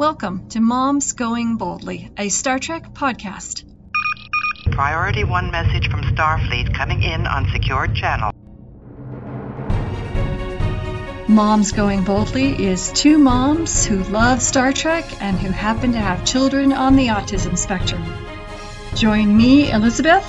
Welcome to Moms Going Boldly, a Star Trek podcast. Priority 1 message from Starfleet coming in on secured channel. Moms Going Boldly is two moms who love Star Trek and who happen to have children on the autism spectrum. Join me, Elizabeth,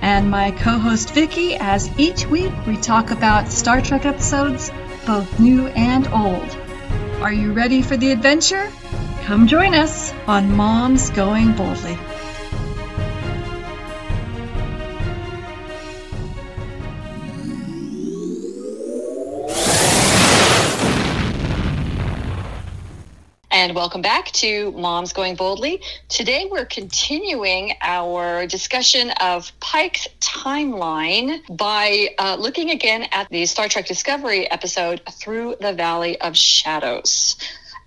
and my co host Vicky as each week we talk about Star Trek episodes, both new and old. Are you ready for the adventure? Come join us on Moms Going Boldly. And welcome back to Moms Going Boldly. Today we're continuing our discussion of Pike's timeline by uh, looking again at the Star Trek Discovery episode Through the Valley of Shadows.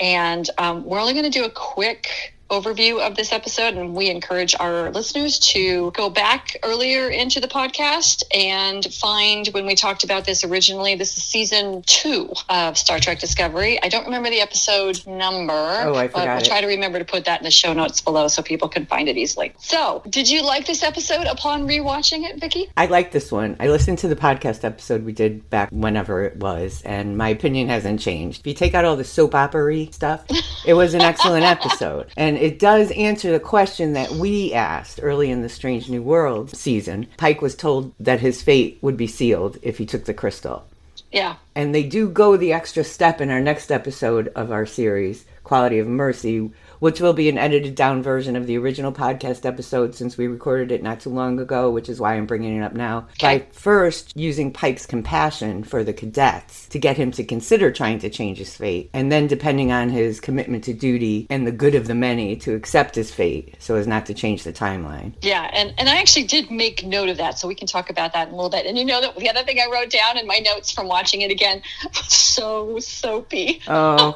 And um, we're only going to do a quick overview of this episode, and we encourage our listeners to go back earlier into the podcast and find when we talked about this originally. This is season two of Star Trek Discovery. I don't remember the episode number. Oh, I but forgot We'll it. try to remember to put that in the show notes below so people can find it easily. So, did you like this episode upon rewatching it, Vicki? I like this one. I listened to the podcast episode we did back whenever it was, and my opinion hasn't changed. If you take out all the soap opera stuff, it was an excellent episode. And it does answer the question that we asked early in the Strange New World season. Pike was told that his fate would be sealed if he took the crystal. Yeah. And they do go the extra step in our next episode of our series, Quality of Mercy, which will be an edited down version of the original podcast episode since we recorded it not too long ago, which is why I'm bringing it up now. By first using Pike's compassion for the cadets to get him to consider trying to change his fate, and then depending on his commitment to duty and the good of the many to accept his fate so as not to change the timeline. Yeah, and, and I actually did make note of that, so we can talk about that in a little bit. And you know that the other thing I wrote down in my notes from watching it again was so soapy. Oh,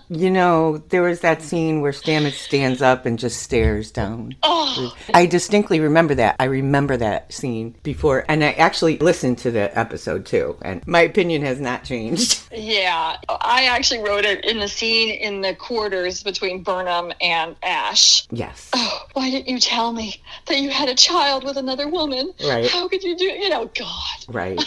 you know, there was that scene where Stamets stands up and just stares down. Oh, I distinctly remember that. I remember that scene before, and I actually listened to the episode too, and my opinion has not changed. yeah. I actually wrote it in the scene in the quarters between Burnham and Ash. Yes. Oh, why didn't you tell me that you had a child with another woman? Right. How could you do? You know, God. Right.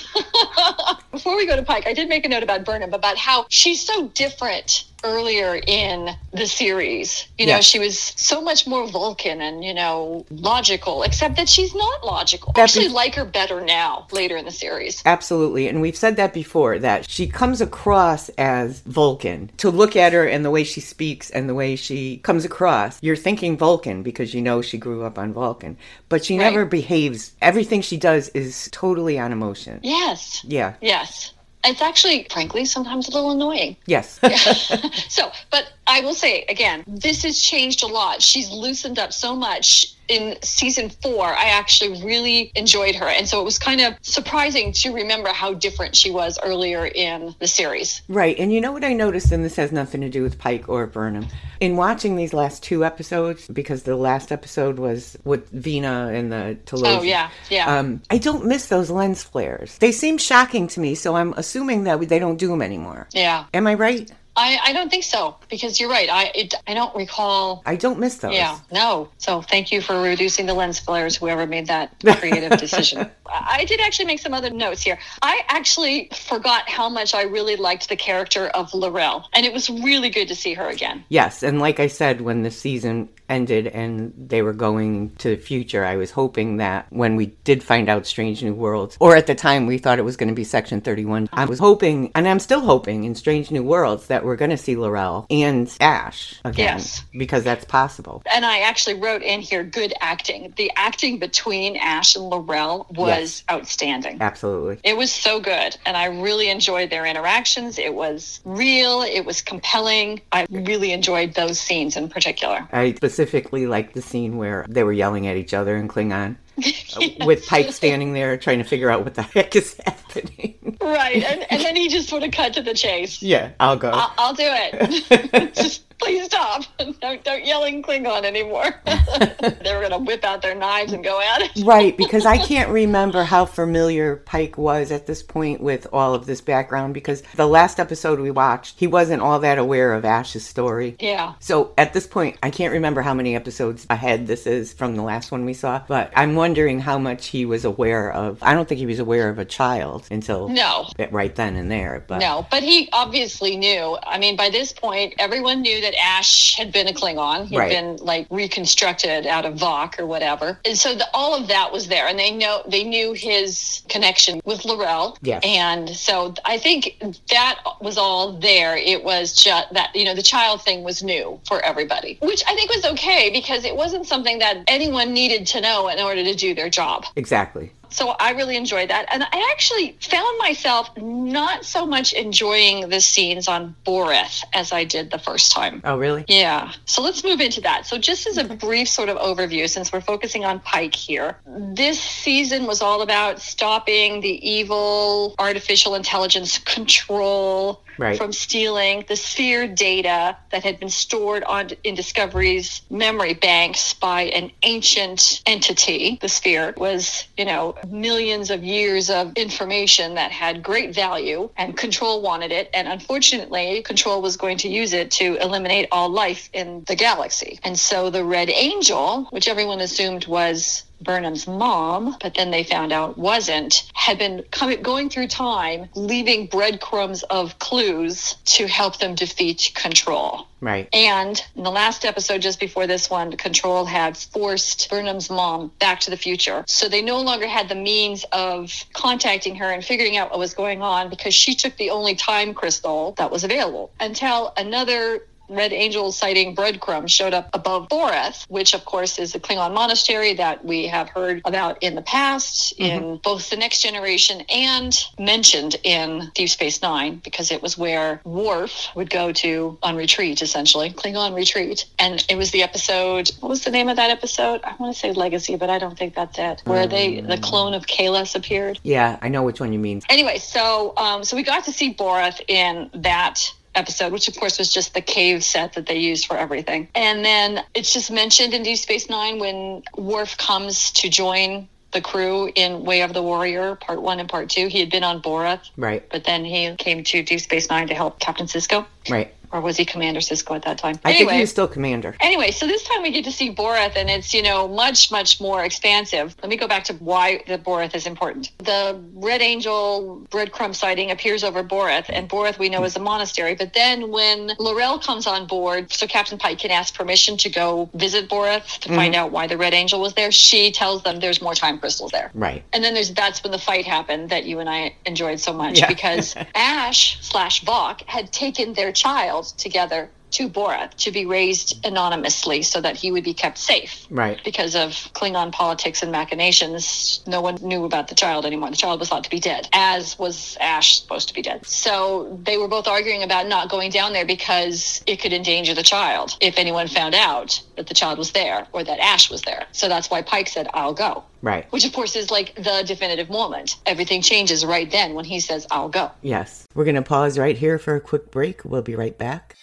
Before we go to Pike, I did make a note about Burnham about how she's so different earlier in the series. You know, Yeah. she was so much more Vulcan and, you know, logical, except that she's not logical. I That actually be- like her better now, later in the series. Absolutely. And we've said that before that she comes across as Vulcan. To look at her and the way she speaks and the way she comes across, you're thinking Vulcan because you know she grew up on Vulcan. But she Right. never behaves, everything she does is totally on emotion. Yes. Yeah. Yes. It's actually, frankly, sometimes a little annoying. Yes. so, but I will say again, this has changed a lot. She's loosened up so much in season four. I actually really enjoyed her. And so it was kind of surprising to remember how different she was earlier in the series. Right. And you know what I noticed, and this has nothing to do with Pike or Burnham. In watching these last two episodes, because the last episode was with Vina and the Talos. Oh, yeah. Yeah. Um, I don't miss those lens flares. They seem shocking to me, so I'm assuming that they don't do them anymore. yeah. Am I right? I, I don't think so because you're right. I it, I don't recall. I don't miss those. Yeah, no. So thank you for reducing the lens flares, whoever made that creative decision. I did actually make some other notes here. I actually forgot how much I really liked the character of L'Rell, and it was really good to see her again. Yes, and like I said, when the season ended and they were going to the future, I was hoping that when we did find out Strange New Worlds, or at the time we thought it was going to be Section 31, I was hoping, and I'm still hoping in Strange New Worlds that we're going to see L'Rell and Ash again. Yes. Because that's possible. And I actually wrote in here good acting. The acting between Ash and L'Rell was Yes. outstanding. Absolutely. It was so good, and I really enjoyed their interactions. It was real, it was compelling. I really enjoyed those scenes in particular. I specifically liked the scene where they were yelling at each other in Klingon. uh, With Pike standing there trying to figure out what the heck is happening. Right, and, and then he just sort of cut to the chase. yeah, I'll go. I'll, I'll do it. just please stop. don't, don't yelling Klingon anymore. they were going to whip out their knives and go at it. right, because I can't remember how familiar Pike was at this point with all of this background because the last episode we watched, he wasn't all that aware of Ash's story. Yeah. So at this point, I can't remember how many episodes ahead this is from the last one we saw, but I'm wondering how much he was aware of. I don't think he was aware of a child until No. right then and there. But No, but he obviously knew. I mean, by this point, everyone knew that Ash had been a Klingon. He'd Right. been like reconstructed out of Voq or whatever, and so the, all of that was there. And they know they knew his connection with L'Rell. Yes. And so I think that was all there. It was just that you know the child thing was new for everybody, which I think was okay because it wasn't something that anyone needed to know in order to do their job. exactly. So I really enjoyed that. And I actually found myself not so much enjoying the scenes on Boreth as I did the first time. Oh, really? Yeah. So let's move into that. So, just as a brief sort of overview, since we're focusing on Pike here, this season was all about stopping the evil artificial intelligence control Right. from stealing the sphere data that had been stored on in Discovery's memory banks by an ancient entity. The sphere was, you know, millions of years of information that had great value, and Control wanted it. And unfortunately, Control was going to use it to eliminate all life in the galaxy. And so the Red Angel, which everyone assumed was Burnham's mom, but then they found out wasn't, had been coming, going through time, leaving breadcrumbs of clues to help them defeat Control. Right. And in the last episode, just before this one, Control had forced Burnham's mom back to the future. So they no longer had the means of contacting her and figuring out what was going on because she took the only time crystal that was available until another Red Angel sighting breadcrumbs showed up above Boreth, which of course is the Klingon monastery that we have heard about in the past in both the Next Generation and mentioned in Deep Space Nine, because it was where Worf would go to on retreat, essentially Klingon retreat, and it was the episode. What was the name of that episode? I want to say Legacy, but I don't think that's it. Where they the clone of Kahless appeared. Yeah, I know which one you mean. Anyway, so um, so we got to see Boreth in that episode, which of course was just the cave set that they used for everything. And then it's just mentioned in Deep Space Nine when Worf comes to join the crew in Way of the Warrior, part one and part two. He had been on Boreth, Right. but then he came to Deep Space Nine to help Captain Sisko. Right. Or was he Commander Sisko at that time? I think he was still commander. Anyway, so this time we get to see Boreth, and it's you know much much more expansive. Let me go back to why the Boreth is important. The Red Angel breadcrumb sighting appears over Boreth, and Boreth we know is a monastery. But then when L'Rell comes on board, so Captain Pike can ask permission to go visit Boreth to mm-hmm. find out why the Red Angel was there. She tells them there's more time crystals there. Right. And then there's that's when the fight happened that you and I enjoyed so much Yeah. because Ash slash Voq had taken their child together to Boreth to be raised anonymously so that he would be kept safe. Right. Because of Klingon politics and machinations, no one knew about the child anymore. The child was thought to be dead, as was Ash supposed to be dead. So they were both arguing about not going down there because it could endanger the child if anyone found out that the child was there or that Ash was there. So that's why Pike said, I'll go Right. which of course is like the definitive moment. Everything changes right then when he says, I'll go. Yes. We're going to pause right here for a quick break. We'll be right back.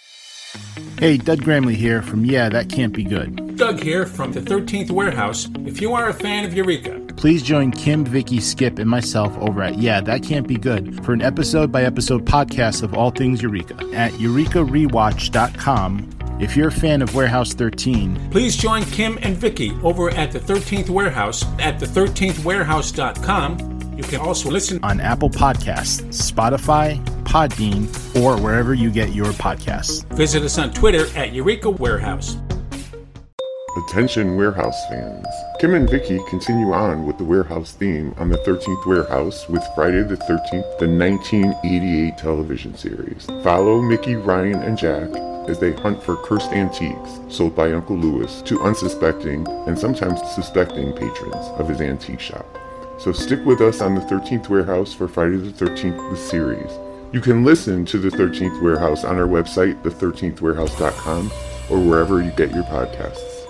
Hey, Doug Gramley here from Yeah, That Can't Be Good. Doug here from the 13th Warehouse. If you are a fan of Eureka, Please join Kim, Vicky, Skip, and myself over at Yeah, That Can't Be Good for an episode by episode podcast of all things Eureka at eurekarewatch.com. If you're a fan of Warehouse 13, please join Kim and Vicky over at the 13th Warehouse at the13thwarehouse.com. You can also listen on Apple Podcasts, Spotify, Podbean, or wherever you get your podcasts. Visit us on Twitter at Eureka Warehouse. Attention Warehouse fans. Kim and Vicky continue on with the Warehouse theme on the 13th Warehouse with Friday the 13th, the 1988 television series. Follow Micki, Ryan, and Jack as they hunt for cursed antiques sold by Uncle Lewis to unsuspecting and sometimes suspecting patrons of his antique shop. So stick with us on the 13th Warehouse for Friday the 13th, the series. You can listen to the 13th Warehouse on our website, the13thwarehouse.com, or wherever you get your podcasts.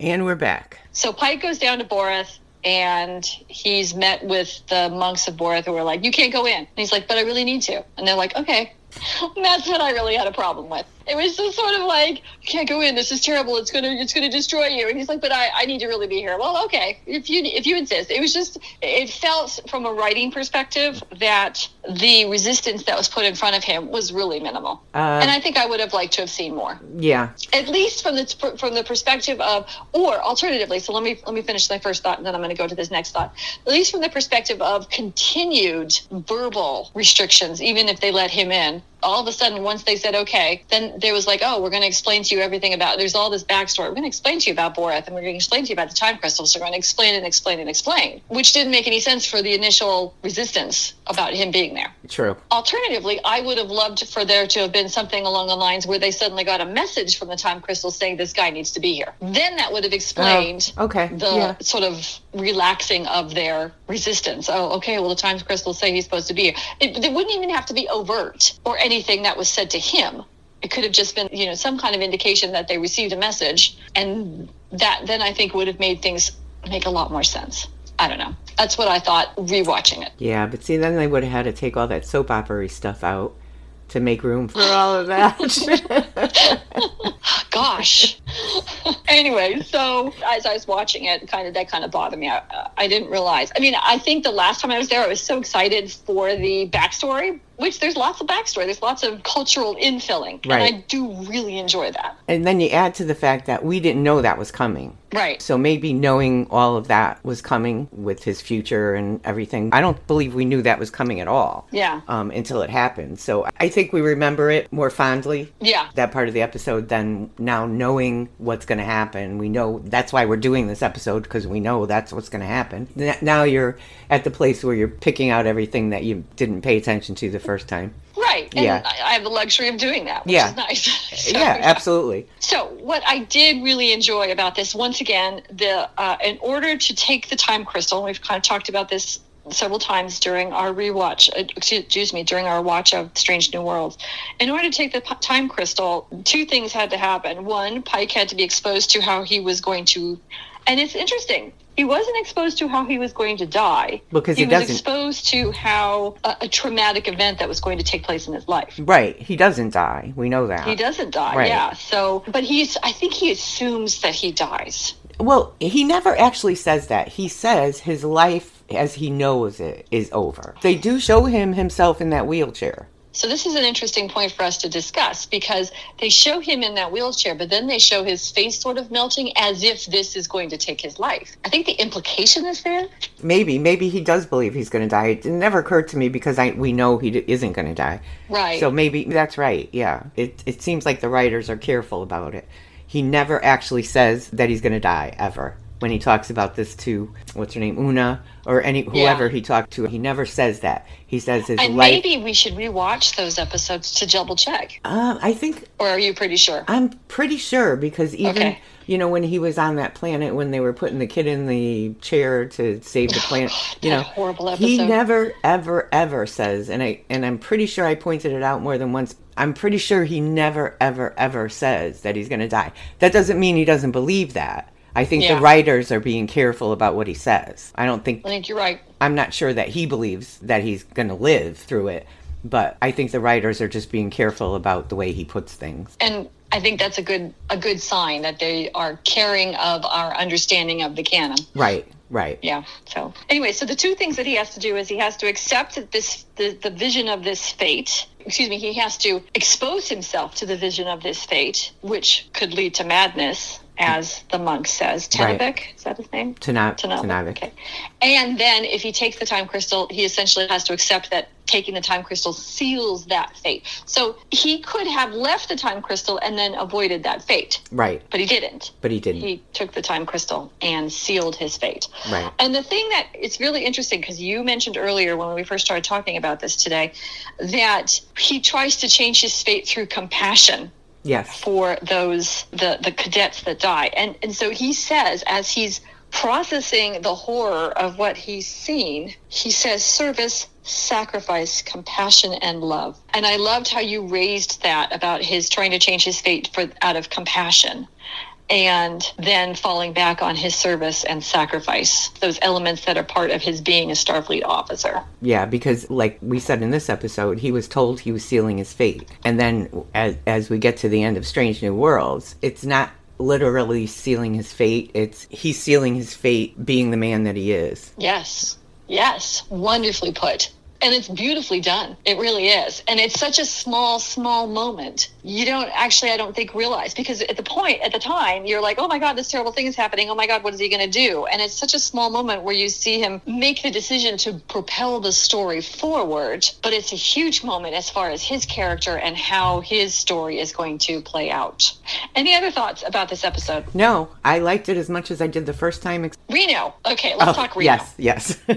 And we're back. So Pike goes down to Boreth. and he's met with the monks of Boreth who are like, "You can't go in." And he's like, "But I really need to," and they're like, "Okay." And that's what I really had a problem with. It was just sort of like, you can't go in. This is terrible. It's gonna, it's gonna destroy you. And he's like, but I, I need to really be here. Well, okay, if you, if you insist. It was just, it felt from a writing perspective that the resistance that was put in front of him was really minimal. Uh, and I think I would have liked to have seen more yeah. at least from the from the perspective of or alternatively so let me let me finish my first thought and then i'm going to go to this next thought at least from the perspective of continued verbal restrictions even if they let him in all of a sudden once they said okay then there was like oh we're going to explain to you everything about there's all this backstory we're going to explain to you about boreth and we're going to explain to you about the time crystals so we're going to explain and explain and explain which didn't make any sense for the initial resistance about him being there True. Alternatively, I would have loved for there to have been something along the lines where they suddenly got a message from the time crystal saying this guy needs to be here. Then that would have explained Oh, okay. the Yeah. sort of relaxing of their resistance. Oh, okay, well, the time crystals say he's supposed to be here. It, it wouldn't even have to be overt or anything that was said to him. It could have just been, you know, some kind of indication that they received a message, and that then I think would have made things make a lot more sense. I don't know. That's what I thought rewatching it. Yeah, but see, then they would have had to take all that soap opera stuff out to make room for all of that. gosh anyway so as i was watching it kind of that kind of bothered me I, I didn't realize i mean i think the last time i was there i was so excited for the backstory which there's lots of backstory there's lots of cultural infilling and i do really enjoy that and then you add to the fact that we didn't know that was coming. right So maybe knowing all of that was coming with his future and everything, I don't believe we knew that was coming at all. Yeah. Um, until it happened. So I think we remember it more fondly. Yeah. That part of the episode than now knowing what's going to happen. We know that's why we're doing this episode because we know that's what's going to happen. N- Now you're at the place where you're picking out everything that you didn't pay attention to the first time. right and Yeah. I, I have the luxury of doing that which Yeah. is nice So, yeah, absolutely. So, what I did really enjoy about this, once again, the uh, in order to take the time crystal, we've kind of talked about this several times during our rewatch, uh, excuse me, during our watch of Strange New Worlds. In order to take the time crystal, two things had to happen. One, Pike had to be exposed to how he was going to, and it's interesting. He wasn't exposed to how he was going to die Because he he was doesn't- exposed to how a, a traumatic event that was going to take place in his life. Right. He doesn't die. We know that. He doesn't die, Right. yeah. So, but he's, I think he assumes that he dies. Well, he never actually says that. He says his life as he knows it is over. They do show him himself in that wheelchair. So, this is an interesting point for us to discuss because they show him in that wheelchair, but then they show his face sort of melting as if this is going to take his life. I think the implication is there. Maybe, maybe he does believe he's going to die. It never occurred to me because I we know he d- isn't going to die. Right. So maybe that's right. Yeah. It it seems like the writers are careful about it. He never actually says that he's going to die ever. When he talks about this to what's her name, Una, or any whoever he talked to, he never says that. He says his and life. maybe we should rewatch those episodes to double check. Uh, I think Or are you pretty sure? I'm pretty sure because even Okay. you know when he was on that planet when they were putting the kid in the chair to save the planet, you know, horrible episode. he never ever ever says, and I and I'm pretty sure I pointed it out more than once. I'm pretty sure he never ever ever says that he's going to die. That doesn't mean he doesn't believe that. I think Yeah. the writers are being careful about what he says. I don't think I think you're right. I'm not sure that he believes that he's going to live through it, but I think the writers are just being careful about the way he puts things. And I think that's a good a good sign that they are caring of our understanding of the canon. Right, right. Yeah. So anyway, so the two things that he has to do is he has to accept that this the, the vision of this fate. Excuse me. He has to expose himself to the vision of this fate, which could lead to madness, as the monk says. Right. Is that his name? Tana- Tenavik. Tenavik. Okay. And then if he takes the time crystal, he essentially has to accept that taking the time crystal seals that fate. So he could have left the time crystal and then avoided that fate, Right, but he didn't but he didn't. he took the time crystal and sealed his fate. Right. And the thing that it's really interesting because you mentioned earlier when we first started talking about this today that he tries to change his fate through compassion yes, for those the the cadets that die. And and so he says as he's processing the horror of what he's seen, he says service, sacrifice, compassion and love. And I loved how you raised that about his trying to change his fate for out of compassion. And then falling back on his service and sacrifice, those elements that are part of his being a Starfleet officer. Yeah, because like we said in this episode, he was told he was sealing his fate. And then as, as we get to the end of Strange New Worlds, it's not literally sealing his fate, it's he's sealing his fate being the man that he is. Yes. Yes. Wonderfully put. And it's beautifully done. It really is. And it's such a small, small moment. You don't actually, I don't think, realize because at the point, at the time, you're like, oh my God, this terrible thing is happening. Oh my God, what is he going to do? And it's such a small moment where you see him make the decision to propel the story forward. But it's a huge moment as far as his character and how his story is going to play out. Any other thoughts about this episode? No, I liked it as much as I did the first time. Reno. Okay, let's Oh, talk Reno. yes, yes.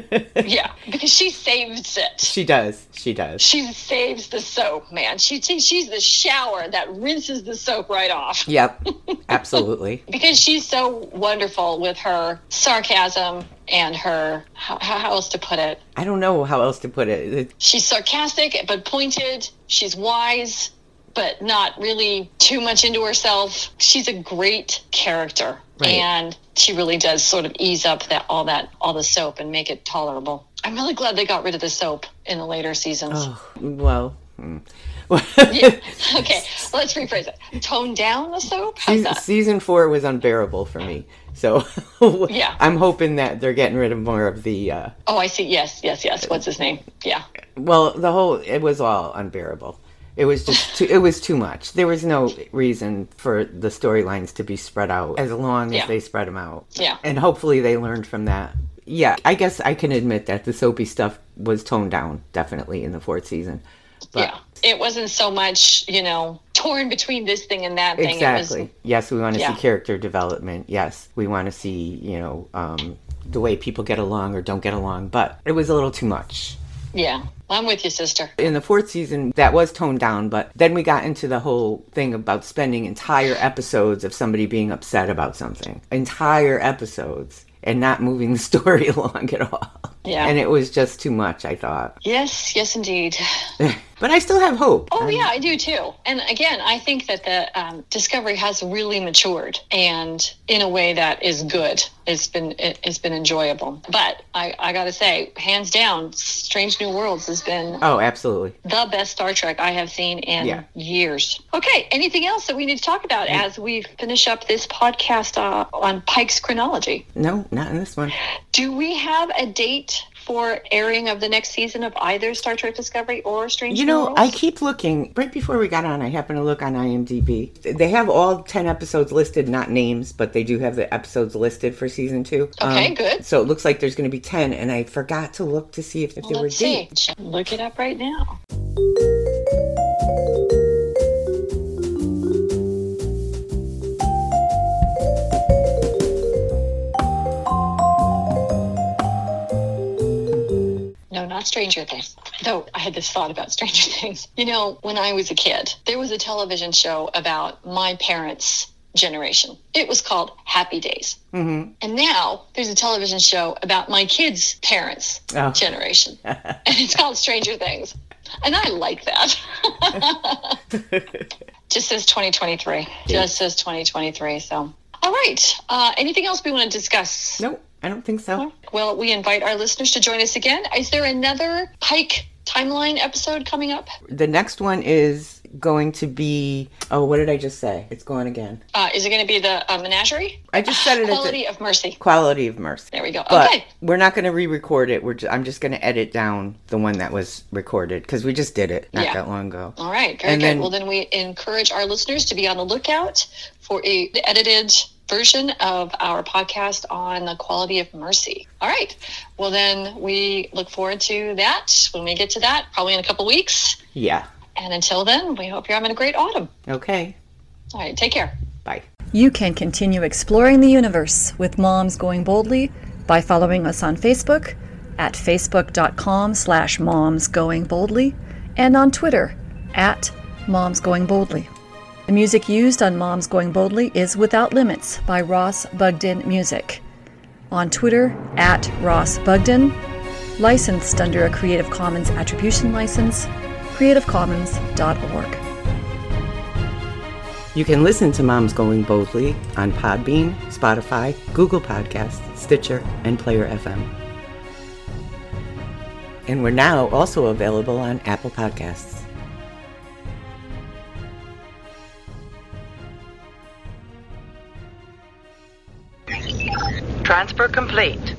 Yeah, because she saves it. She does. She does. She saves the soap, man. She she's the shower that rinses the soap right off. Yep, absolutely. Because she's so wonderful with her sarcasm and her how, how else to put it. I don't know how else to put it. It- She's sarcastic but pointed. She's wise but not really too much into herself. She's a great character. Right. And she really does sort of ease up that all that all the soap and make it tolerable. I'm really glad they got rid of the soap in the later seasons. Oh, well. hmm. Yeah. Okay, let's rephrase it. Tone down the soap? Season, season four was unbearable for me. So Yeah. I'm hoping that they're getting rid of more of the uh, Oh, I see. Yes, yes, yes. What's his name? Yeah. Well, the whole it was all unbearable. It was just too, it was too much. There was no reason for the storylines to be spread out as long as Yeah. they spread them out. Yeah. And hopefully they learned from that. Yeah, I guess I can admit that the soapy stuff was toned down definitely in the fourth season. But yeah. It wasn't so much, you know, torn between this thing and that thing. exactly. It was, yes, we want to Yeah. see character development. Yes, we want to see, you know, um, the way people get along or don't get along, but it was a little too much. yeah. I'm with you, sister. in the fourth season that was toned down but then we got into the whole thing about spending entire episodes of somebody being upset about something entire episodes and not moving the story along at all Yeah. and it was just too much i thought Yes, yes, indeed. but i still have hope Oh, yeah, I do too. And again, I think that the um, Discovery has really matured and in a way that is good. It's been it, it's been enjoyable. But I, I got to say, hands down, Strange New Worlds has been oh absolutely the best Star Trek I have seen in Yeah. years. Okay, anything else that we need to talk about as we finish up this podcast uh, on Pike's chronology? no not in this one Do we have a date for airing of the next season of either Star Trek Discovery or Strange you know Worlds? i keep looking right before we got on i happened to look on imdb they have all 10 episodes listed not names but they do have the episodes listed for season two Um, Okay, good. so it looks like there's going to be 10 and i forgot to look to see if, if there were dates Look it up right now. Not Stranger Things. Though I had this thought about Stranger Things. You know, when I was a kid, there was a television show about my parents' generation. It was called Happy Days. Mm-hmm. And now there's a television show about my kids' parents' Oh. generation. and it's called Stranger Things. And I like that. Just says 2023. Just says 2023. So, all right. Uh, anything else we want to discuss? Nope, I don't think so. Well, we invite our listeners to join us again. Is there another Pike timeline episode coming up? The next one is going to be. Oh, what did I just say? It's going again. Uh, is it going to be the uh, menagerie? I just said it Quality the of Mercy. quality of mercy. There we go. But okay. we're not going to re-record it. We're ju- I'm just going to edit down the one that was recorded because we just did it not Yeah. that long ago. All right, very And good. then- well, then we encourage our listeners to be on the lookout for a edited version of our podcast on the quality of mercy. All right. Well, then we look forward to that when we get to that, probably in a couple weeks. Yeah. And until then, we hope you're having a great autumn. Okay. All right, take care. Bye. You can continue exploring the universe with Moms Going Boldly by following us on Facebook at facebook.com slash moms going boldly and on Twitter at moms going boldly. The music used on Moms Going Boldly is Without Limits by Ross Bugden Music. On Twitter at Ross Bugden, licensed under a Creative Commons Attribution License, creativecommons.org. You can listen to Moms Going Boldly on Podbean, Spotify, Google Podcasts, Stitcher, and Player FM. And we're now also available on Apple Podcasts. Transfer complete.